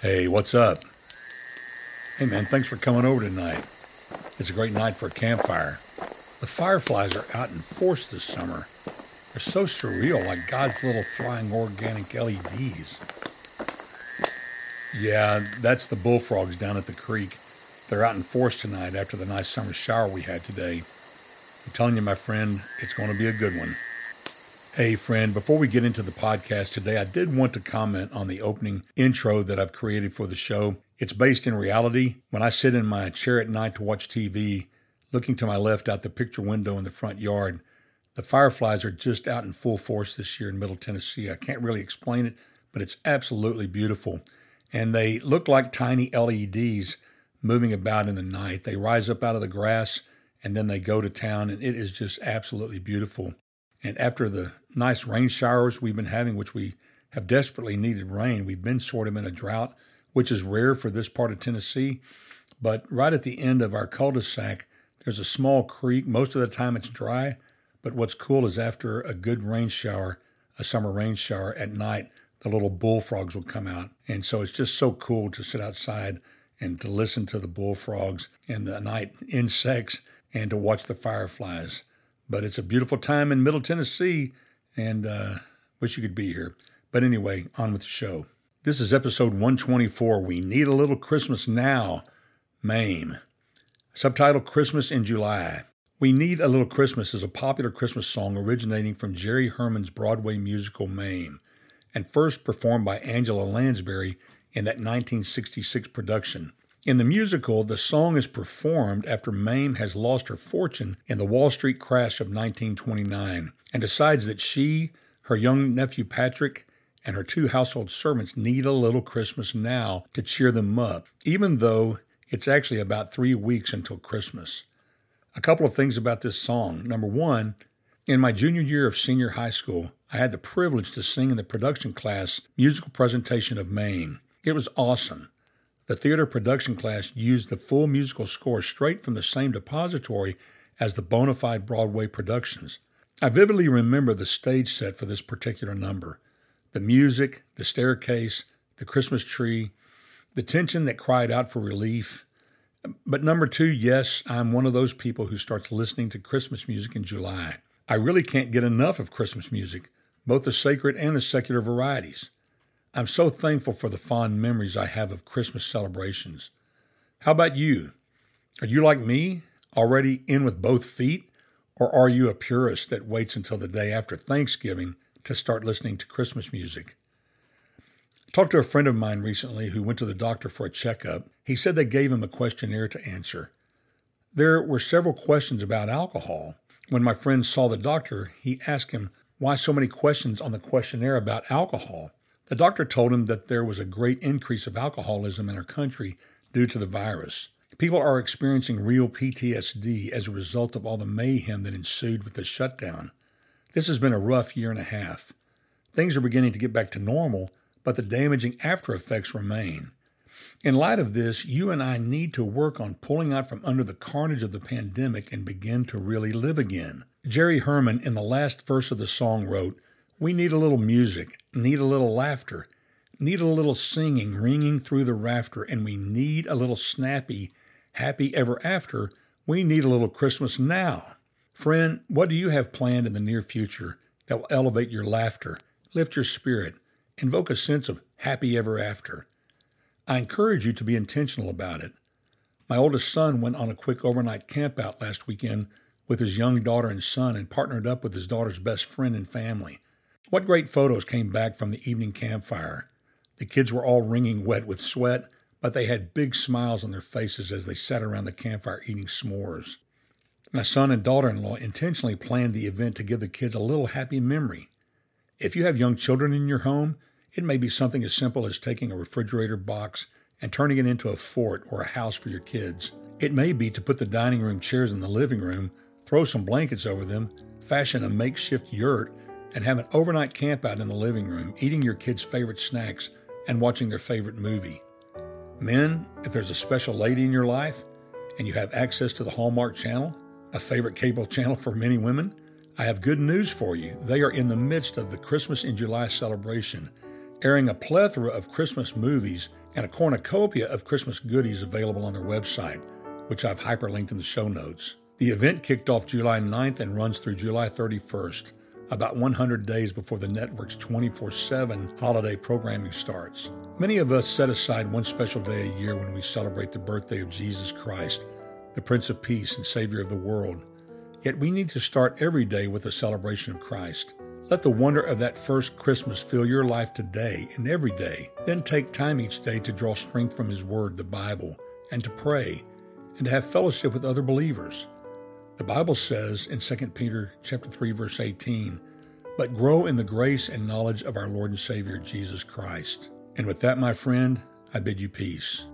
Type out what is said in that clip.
Hey, what's up? Hey, man, thanks for coming over tonight. It's a great night for a campfire. The fireflies are out in force this summer. They're so surreal, like God's little flying organic LEDs. Yeah, that's the bullfrogs down at the creek. They're out in force tonight after the nice summer shower we had today. I'm telling you, my friend, it's going to be a good one. Hey, friend, before we get into the podcast today, I did want to comment on the opening intro that I've created for the show. It's based in reality. When I sit in my chair at night to watch TV, looking to my left out the picture window in the front yard, the fireflies are just out in full force this year in Middle Tennessee. I can't really explain it, but it's absolutely beautiful. And they look like tiny LEDs moving about in the night. They rise up out of the grass and then they go to town, and it is just absolutely beautiful. And after the nice rain showers we've been having, which we have desperately needed rain, we've been sort of in a drought, which is rare for this part of Tennessee. But right at the end of our cul de sac, there's a small creek. Most of the time it's dry. But what's cool is after a good rain shower, a summer rain shower at night, the little bullfrogs will come out. And so it's just so cool to sit outside and to listen to the bullfrogs and the night insects and to watch the fireflies. But it's a beautiful time in Middle Tennessee, and uh, wish you could be here. But anyway, on with the show. This is episode 124. We need a little Christmas now. MAME. Subtitle Christmas in July. We Need a Little Christmas is a popular Christmas song originating from Jerry Herman's Broadway musical Mame and first performed by Angela Lansbury in that 1966 production. In the musical, the song is performed after Mame has lost her fortune in the Wall Street crash of 1929 and decides that she, her young nephew Patrick, and her two household servants need a little Christmas now to cheer them up, even though it's actually about three weeks until Christmas. A couple of things about this song. Number one, in my junior year of senior high school, I had the privilege to sing in the production class musical presentation of Mame. It was awesome. The theater production class used the full musical score straight from the same depository as the bona fide Broadway productions. I vividly remember the stage set for this particular number the music, the staircase, the Christmas tree, the tension that cried out for relief. But number two, yes, I'm one of those people who starts listening to Christmas music in July. I really can't get enough of Christmas music, both the sacred and the secular varieties. I'm so thankful for the fond memories I have of Christmas celebrations. How about you? Are you like me, already in with both feet? Or are you a purist that waits until the day after Thanksgiving to start listening to Christmas music? I talked to a friend of mine recently who went to the doctor for a checkup. He said they gave him a questionnaire to answer. There were several questions about alcohol. When my friend saw the doctor, he asked him why so many questions on the questionnaire about alcohol. The doctor told him that there was a great increase of alcoholism in our country due to the virus. People are experiencing real PTSD as a result of all the mayhem that ensued with the shutdown. This has been a rough year and a half. Things are beginning to get back to normal, but the damaging after effects remain. In light of this, you and I need to work on pulling out from under the carnage of the pandemic and begin to really live again. Jerry Herman, in the last verse of the song, wrote, we need a little music, need a little laughter, need a little singing ringing through the rafter, and we need a little snappy, happy ever after. We need a little Christmas now. Friend, what do you have planned in the near future that will elevate your laughter, lift your spirit, invoke a sense of happy ever after? I encourage you to be intentional about it. My oldest son went on a quick overnight campout last weekend with his young daughter and son and partnered up with his daughter's best friend and family. What great photos came back from the evening campfire. The kids were all wringing wet with sweat, but they had big smiles on their faces as they sat around the campfire eating s'mores. My son and daughter in law intentionally planned the event to give the kids a little happy memory. If you have young children in your home, it may be something as simple as taking a refrigerator box and turning it into a fort or a house for your kids. It may be to put the dining room chairs in the living room, throw some blankets over them, fashion a makeshift yurt, and have an overnight camp out in the living room, eating your kids' favorite snacks and watching their favorite movie. Men, if there's a special lady in your life and you have access to the Hallmark Channel, a favorite cable channel for many women, I have good news for you. They are in the midst of the Christmas in July celebration, airing a plethora of Christmas movies and a cornucopia of Christmas goodies available on their website, which I've hyperlinked in the show notes. The event kicked off July 9th and runs through July 31st, about 100 days before the network's 24 7 holiday programming starts. Many of us set aside one special day a year when we celebrate the birthday of Jesus Christ, the Prince of Peace and Savior of the world. Yet we need to start every day with a celebration of Christ. Let the wonder of that first Christmas fill your life today and every day. Then take time each day to draw strength from His Word, the Bible, and to pray, and to have fellowship with other believers. The Bible says in 2 Peter chapter 3 verse 18, "But grow in the grace and knowledge of our Lord and Savior Jesus Christ." And with that, my friend, I bid you peace.